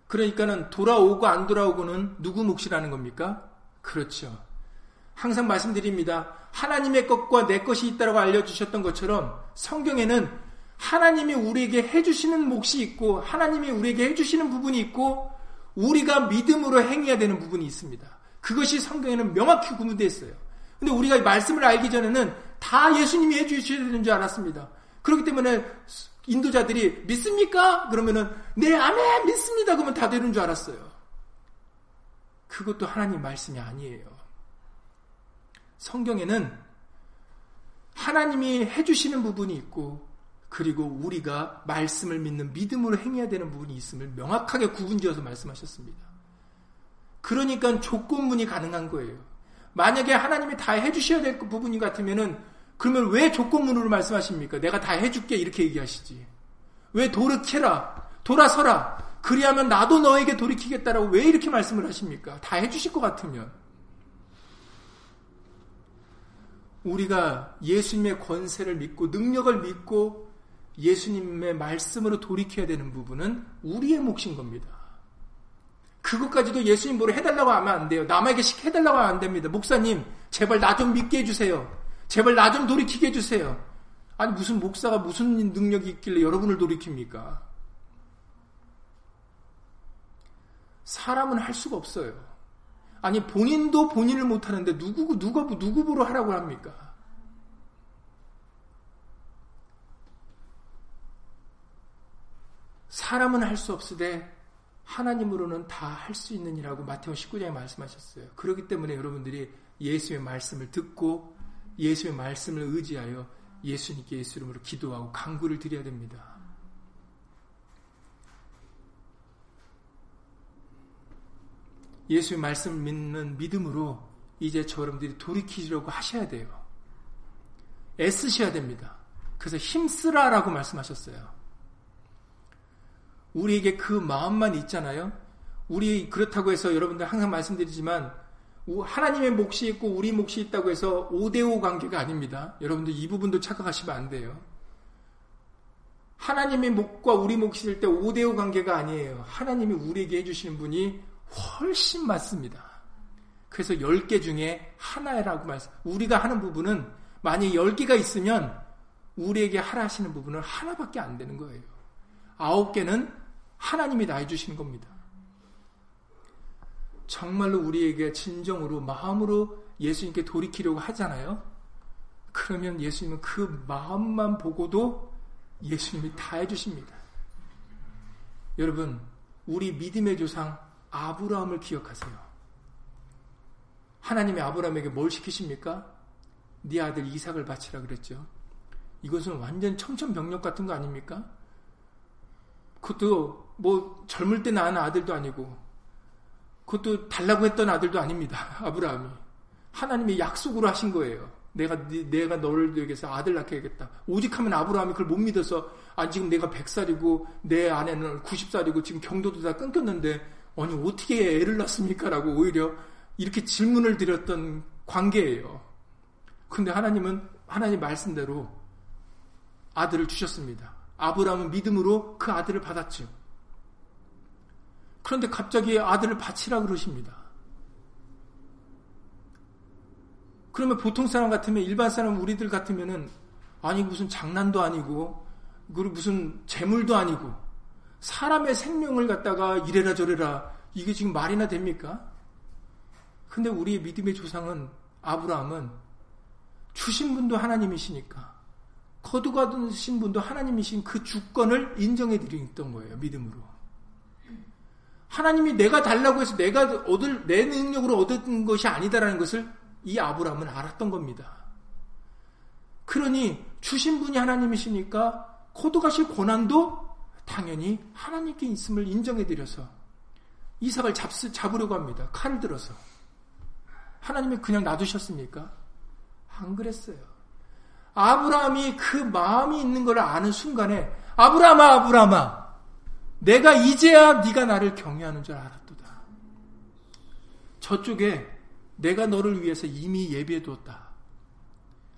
그러니까는 돌아오고 안 돌아오고는 누구 몫이라는 겁니까? 그렇죠. 항상 말씀드립니다. 하나님의 것과 내 것이 있다고 알려주셨던 것처럼 성경에는 하나님이 우리에게 해주시는 몫이 있고 하나님이 우리에게 해주시는 부분이 있고 우리가 믿음으로 행해야 되는 부분이 있습니다. 그것이 성경에는 명확히 구분되어 있어요. 근데 우리가 말씀을 알기 전에는 다 예수님이 해주셔야 되는 줄 알았습니다. 그렇기 때문에 인도자들이 믿습니까? 그러면은 네 아멘 믿습니다. 그러면 다 되는 줄 알았어요. 그것도 하나님 말씀이 아니에요. 성경에는 하나님이 해주시는 부분이 있고 그리고 우리가 말씀을 믿는 믿음으로 행해야 되는 부분이 있음을 명확하게 구분지어서 말씀하셨습니다. 그러니까 조건문이 가능한 거예요. 만약에 하나님이 다 해주셔야 될 부분이 같으면은 그러면 왜 조건문으로 말씀하십니까? 내가 다 해줄게 이렇게 얘기하시지. 왜 돌이켜라, 돌아서라. 그리하면 나도 너에게 돌이키겠다라고 왜 이렇게 말씀을 하십니까? 다 해주실 것 같으면. 우리가 예수님의 권세를 믿고 능력을 믿고 예수님의 말씀으로 돌이켜야 되는 부분은 우리의 몫인 겁니다. 그것까지도 예수님 뭐로 해달라고 하면 안 돼요. 남에게 시켜달라고 하면 안 됩니다. 목사님, 제발 나 좀 믿게 해주세요. 제발 나 좀 돌이키게 해주세요. 아니 무슨 목사가 무슨 능력이 있길래 여러분을 돌이킵니까? 사람은 할 수가 없어요. 아니 본인도 본인을 못하는데 누구 누가 누구 보러 하라고 합니까? 사람은 할 수 없으되 하나님으로는 다 할 수 있느니라고 마태오 19장에 말씀하셨어요. 그렇기 때문에 여러분들이 예수의 말씀을 듣고 예수의 말씀을 의지하여 예수님께 예수 이름으로 기도하고 강구를 드려야 됩니다. 예수의 말씀을 믿는 믿음으로 이제 저 여러분들이 돌이키려고 하셔야 돼요. 애쓰셔야 됩니다. 그래서 힘쓰라라고 말씀하셨어요. 우리에게 그 마음만 있잖아요. 우리 그렇다고 해서 여러분들 항상 말씀드리지만 하나님의 몫이 있고 우리 몫이 있다고 해서 5대5 관계가 아닙니다. 여러분들 이 부분도 착각하시면 안 돼요. 하나님의 몫과 우리 몫일 때 5대5 관계가 아니에요. 하나님이 우리에게 해주시는 분이 훨씬 많습니다. 그래서 10개 중에 하나라고 말씀. 우리가 하는 부분은 만약 10개가 있으면 우리에게 하라 하시는 부분은 하나밖에 안 되는 거예요. 9개는 하나님이 다 해주시는 겁니다. 정말로 우리에게 진정으로 마음으로 예수님께 돌이키려고 하잖아요. 그러면 예수님은 그 마음만 보고도 예수님이 다 해주십니다. 여러분, 우리 믿음의 조상 아브라함을 기억하세요. 하나님이 아브라함에게 뭘 시키십니까? 네 아들 이삭을 바치라 그랬죠. 이것은 완전 청천벽력 같은 거 아닙니까? 그것도 뭐 젊을 때 낳은 아들도 아니고 그것도 달라고 했던 아들도 아닙니다. 아브라함이 하나님이 약속으로 하신 거예요. 내가 내가 너를 위해서 아들 낳게 하겠다. 오직 하면 아브라함이 그걸 못 믿어서 아 지금 내가 100살이고 내 아내는 90살이고 지금 경도도 다 끊겼는데 아니 어떻게 애를 낳습니까라고 오히려 이렇게 질문을 드렸던 관계예요. 근데 하나님은 하나님 말씀대로 아들을 주셨습니다. 아브라함은 믿음으로 그 아들을 받았죠. 그런데 갑자기 아들을 바치라 그러십니다. 그러면 보통 사람 같으면 일반 사람 우리들 같으면은 아니 무슨 장난도 아니고 그리고 무슨 재물도 아니고 사람의 생명을 갖다가 이래라 저래라 이게 지금 말이나 됩니까? 근데 우리의 믿음의 조상은 아브라함은 주신 분도 하나님이시니까 거두가신 분도 하나님이신 그 주권을 인정해 드리던 거예요. 믿음으로. 하나님이 내가 달라고 해서 내가 얻을 내 능력으로 얻은 것이 아니다라는 것을 이 아브라함은 알았던 겁니다. 그러니 주신 분이 하나님이시니까 코드가실 고난도 당연히 하나님께 있음을 인정해 드려서 이삭을 잡, 잡으려고 합니다. 칼을 들어서. 하나님이 그냥 놔두셨습니까? 안 그랬어요. 아브라함이 그 마음이 있는 걸 아는 순간에 아브라함아 아브라함아 내가 이제야 네가 나를 경외하는 줄 알았도다. 저쪽에 내가 너를 위해서 이미 예비해 두었다.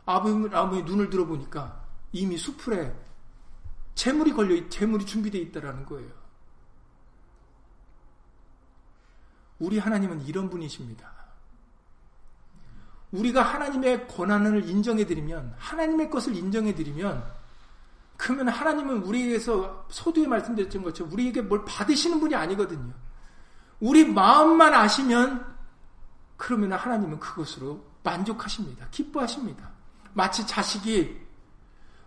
아브라함의 눈을 들어보니까 이미 수풀에 재물이 걸려 재물이 준비되어 있다라는 거예요. 우리 하나님은 이런 분이십니다. 우리가 하나님의 권한을 인정해 드리면, 하나님의 것을 인정해 드리면, 그러면 하나님은 우리에게서 소두에 말씀드렸던 것처럼 우리에게 뭘 받으시는 분이 아니거든요. 우리 마음만 아시면, 그러면 하나님은 그것으로 만족하십니다. 기뻐하십니다. 마치 자식이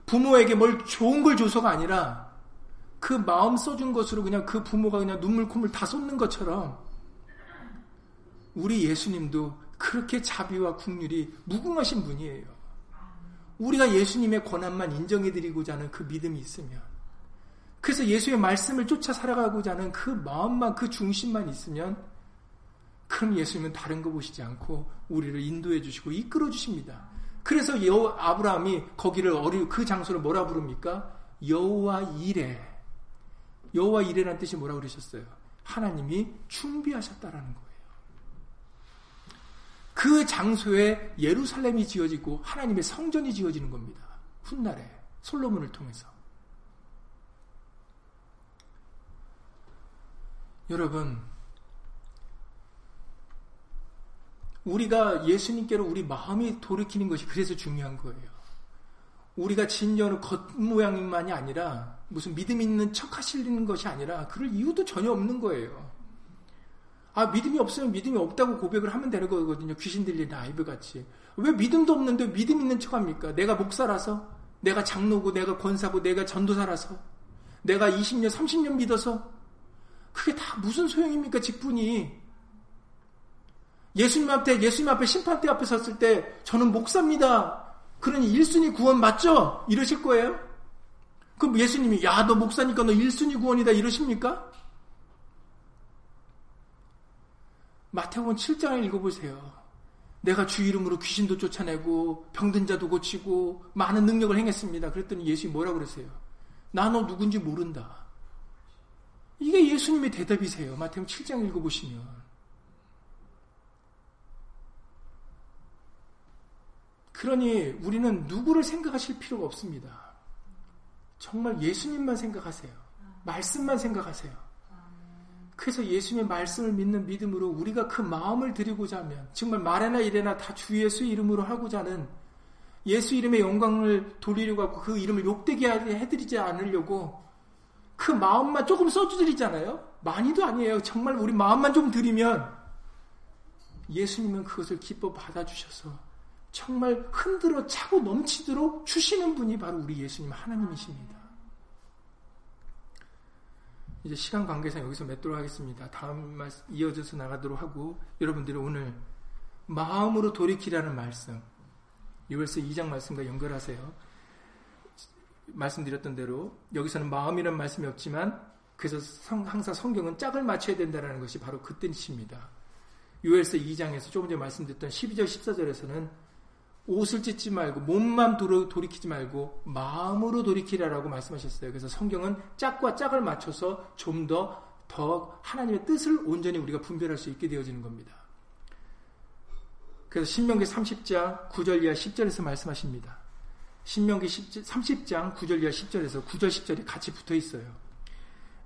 부모에게 뭘 좋은 걸 줘서가 아니라 그 마음 써준 것으로 그냥 그 부모가 그냥 눈물 콧물 다 쏟는 것처럼 우리 예수님도 그렇게 자비와 국률이 무궁하신 분이에요. 우리가 예수님의 권한만 인정해드리고자 하는 그 믿음이 있으면, 그래서 예수의 말씀을 쫓아 살아가고자 하는 그 마음만, 그 중심만 있으면, 그럼 예수님은 다른 거 보시지 않고 우리를 인도해 주시고 이끌어 주십니다. 그래서 여 아브라함이 거기를 어리 그 장소를 뭐라 부릅니까? 여호와 이레. 여호와 이레라는 뜻이 뭐라 그러셨어요? 하나님이 준비하셨다라는 거예요. 그 장소에 예루살렘이 지어지고 하나님의 성전이 지어지는 겁니다. 훗날에 솔로몬을 통해서. 여러분, 우리가 예수님께로 우리 마음이 돌이키는 것이 그래서 중요한 거예요. 우리가 진정으로 겉모양만이 아니라 무슨 믿음 있는 척 하시는 것이 아니라 그럴 이유도 전혀 없는 거예요. 아, 믿음이 없으면 믿음이 없다고 고백을 하면 되는 거거든요. 귀신 들린 라이브 같이. 왜 믿음도 없는데 믿음 있는 척 합니까? 내가 목사라서, 내가 장로고, 내가 권사고, 내가 전도사라서, 내가 20년, 30년 믿어서, 그게 다 무슨 소용입니까, 직분이? 예수님 앞에, 예수님 앞에 심판대 앞에 섰을 때, 저는 목사입니다. 그러니 1순위 구원 맞죠? 이러실 거예요? 그럼 예수님이, 야, 너 목사니까 너 1순위 구원이다. 이러십니까? 마태복음 7장을 읽어보세요. 내가 주 이름으로 귀신도 쫓아내고 병든 자도 고치고 많은 능력을 행했습니다. 그랬더니 예수님이 뭐라고 그러세요? 나 너 누군지 모른다. 이게 예수님의 대답이세요. 마태복음 7장 읽어보시면. 그러니 우리는 누구를 생각하실 필요가 없습니다. 정말 예수님만 생각하세요. 말씀만 생각하세요. 그래서 예수님의 말씀을 믿는 믿음으로 우리가 그 마음을 드리고자 하면 정말 말에나 이래나 다 주 예수 이름으로 하고자 하는 예수 이름의 영광을 돌리려고 하고 그 이름을 욕되게 해드리지 않으려고 그 마음만 조금 써주드리잖아요. 많이도 아니에요. 정말 우리 마음만 좀 드리면 예수님은 그것을 기뻐 받아주셔서 정말 흔들어 차고 넘치도록 주시는 분이 바로 우리 예수님 하나님이십니다. 이제 시간 관계상 여기서 맺도록 하겠습니다. 다음 말 이어져서 나가도록 하고 여러분들이 오늘 마음으로 돌이키라는 말씀 유월서 2장 말씀과 연결하세요. 말씀드렸던 대로 여기서는 마음이라는 말씀이 없지만 그래서 성, 항상 성경은 짝을 맞춰야 된다는 것이 바로 그 뜻입니다. 유월서 2장에서 조금 전에 말씀드렸던 12절 14절에서는 옷을 찢지 말고 몸만 돌이키지 말고 마음으로 돌이키라라고 말씀하셨어요. 그래서 성경은 짝과 짝을 맞춰서 좀 더 더 하나님의 뜻을 온전히 우리가 분별할 수 있게 되어지는 겁니다. 그래서 신명기 30장 9절 이하 10절에서 말씀하십니다. 신명기 30장 9절 이하 10절에서 9절 10절이 같이 붙어 있어요.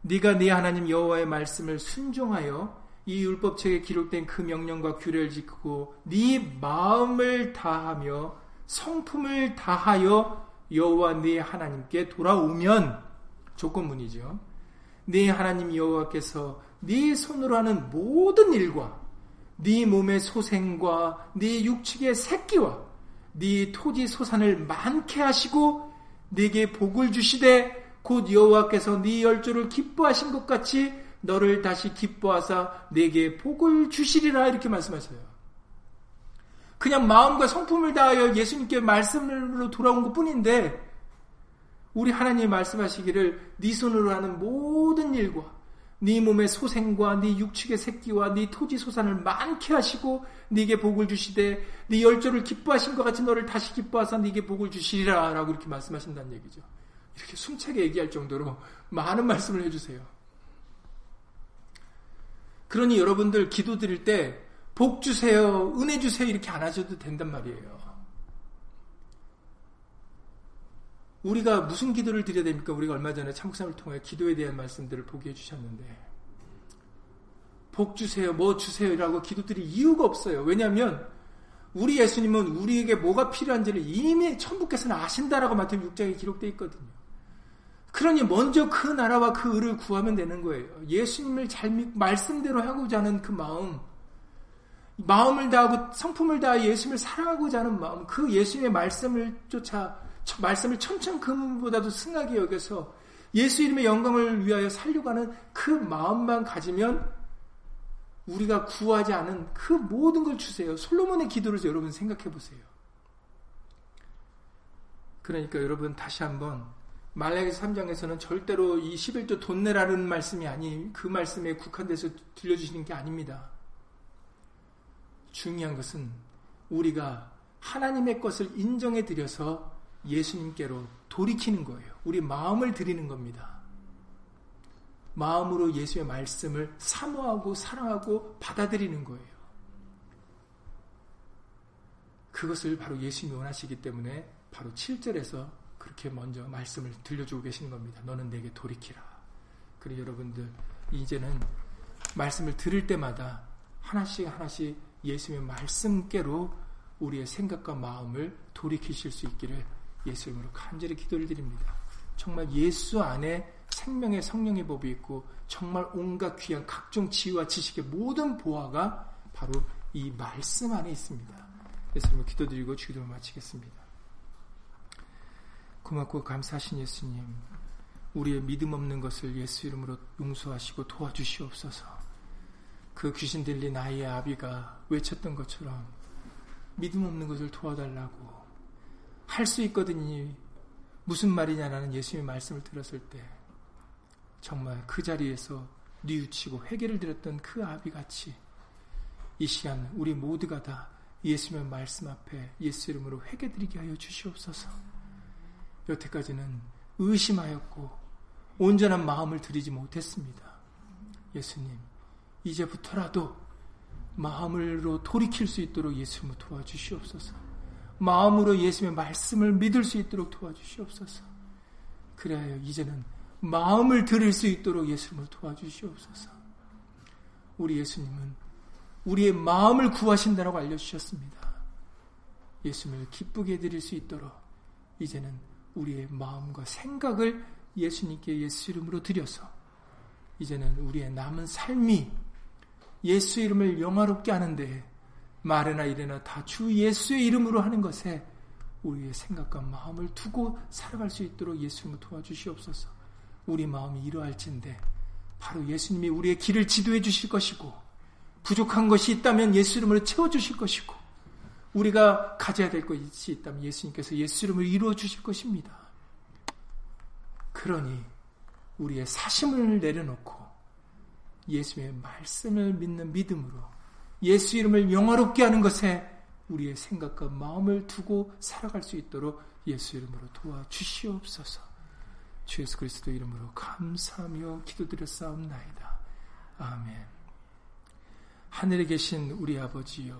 네가 네 하나님 여호와의 말씀을 순종하여 이 율법책에 기록된 그 명령과 규례를 지키고 네 마음을 다하며 성품을 다하여 여호와 네 하나님께 돌아오면 조건문이죠. 네 하나님 여호와께서 네 손으로 하는 모든 일과 네 몸의 소생과 네 육축의 새끼와 네 토지 소산을 많게 하시고 네게 복을 주시되 곧 여호와께서 네 열조를 기뻐하신 것 같이 너를 다시 기뻐하사 내게 복을 주시리라 이렇게 말씀하셔요. 그냥 마음과 성품을 다하여 예수님께 말씀으로 돌아온 것 뿐인데 우리 하나님 말씀하시기를 네 손으로 하는 모든 일과 네 몸의 소생과 네 육축의 새끼와 네 토지 소산을 많게 하시고 네게 복을 주시되 네 열조를 기뻐하신 것 같이 너를 다시 기뻐하사 네게 복을 주시리라 라고 이렇게 말씀하신다는 얘기죠. 이렇게 숨차게 얘기할 정도로 많은 말씀을 해주세요. 그러니 여러분들 기도 드릴 때 복 주세요, 은혜 주세요 이렇게 안 하셔도 된단 말이에요. 우리가 무슨 기도를 드려야 됩니까? 우리가 얼마 전에 참국삼을 통해 기도에 대한 말씀들을 보게 해주셨는데 복 주세요, 뭐 주세요 라고 기도드릴 이유가 없어요. 왜냐하면 우리 예수님은 우리에게 뭐가 필요한지를 이미 천부께서는 아신다라고 마태복음 6장에 기록되어 있거든요. 그러니 먼저 그 나라와 그 의를 구하면 되는 거예요. 예수님을 잘 믿고 말씀대로 하고자 하는 그 마음, 마음을 다하고 성품을 다하 예수님을 사랑하고자 하는 마음, 그 예수님의 말씀을 쫓아 말씀을 천천금보다도 승하게 여겨서 예수 이름의 영광을 위하여 살려고 하는 그 마음만 가지면 우리가 구하지 않은 그 모든 걸 주세요. 솔로몬의 기도를 여러분 생각해 보세요. 그러니까 여러분 다시 한번 말라기 3장에서는 절대로 이 11조 돈 내라는 말씀이 아닌 그 말씀에 국한돼서 들려주시는 게 아닙니다. 중요한 것은 우리가 하나님의 것을 인정해 드려서 예수님께로 돌이키는 거예요. 우리 마음을 드리는 겁니다. 마음으로 예수의 말씀을 사모하고 사랑하고 받아들이는 거예요. 그것을 바로 예수님이 원하시기 때문에 바로 7절에서 그렇게 먼저 말씀을 들려주고 계시는 겁니다. 너는 내게 돌이키라. 그리고 여러분들 이제는 말씀을 들을 때마다 하나씩 하나씩 예수님의 말씀께로 우리의 생각과 마음을 돌이키실 수 있기를 예수 이름으로 간절히 기도를 드립니다. 정말 예수 안에 생명의 성령의 법이 있고 정말 온갖 귀한 각종 지혜와 지식의 모든 보화가 바로 이 말씀 안에 있습니다. 예수님을 기도드리고 주기도를 마치겠습니다. 고맙고 감사하신 예수님, 우리의 믿음 없는 것을 예수 이름으로 용서하시고 도와주시옵소서. 그 귀신 들린 아이의 아비가 외쳤던 것처럼 믿음 없는 것을 도와달라고 할 수 있거든요. 무슨 말이냐라는 예수님의 말씀을 들었을 때 정말 그 자리에서 뉘우치고 회개를 드렸던 그 아비 같이 이 시간 우리 모두가 다 예수님의 말씀 앞에 예수 이름으로 회개드리게 하여 주시옵소서. 여태까지는 의심하였고 온전한 마음을 드리지 못했습니다. 예수님, 이제부터라도 마음으로 돌이킬 수 있도록 예수님을 도와주시옵소서. 마음으로 예수님의 말씀을 믿을 수 있도록 도와주시옵소서. 그래야 이제는 마음을 들을 수 있도록 예수님을 도와주시옵소서. 우리 예수님은 우리의 마음을 구하신다라고 알려주셨습니다. 예수님을 기쁘게 해드릴 수 있도록 이제는 우리의 마음과 생각을 예수님께 예수 이름으로 드려서 이제는 우리의 남은 삶이 예수 이름을 영화롭게 하는데 말이나 이래나 다 주 예수의 이름으로 하는 것에 우리의 생각과 마음을 두고 살아갈 수 있도록 예수님을 도와주시옵소서. 우리 마음이 이러할진데 바로 예수님이 우리의 길을 지도해 주실 것이고 부족한 것이 있다면 예수 이름으로 채워 주실 것이고 우리가 가져야 될 것이 있다면 예수님께서 예수 이름을 이루어 주실 것입니다. 그러니 우리의 사심을 내려놓고 예수의 말씀을 믿는 믿음으로 예수 이름을 영화롭게 하는 것에 우리의 생각과 마음을 두고 살아갈 수 있도록 예수 이름으로 도와주시옵소서. 주 예수 그리스도 이름으로 감사하며 기도드렸사옵나이다. 아멘. 하늘에 계신 우리 아버지여,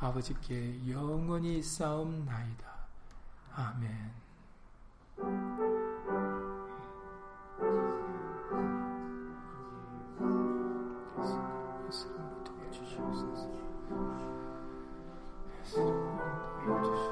아버지께 영원히 싸움나이다. 아멘. 예, 예. 예, 예수님 도와주시옵소서. 예수님 도와주시옵소서.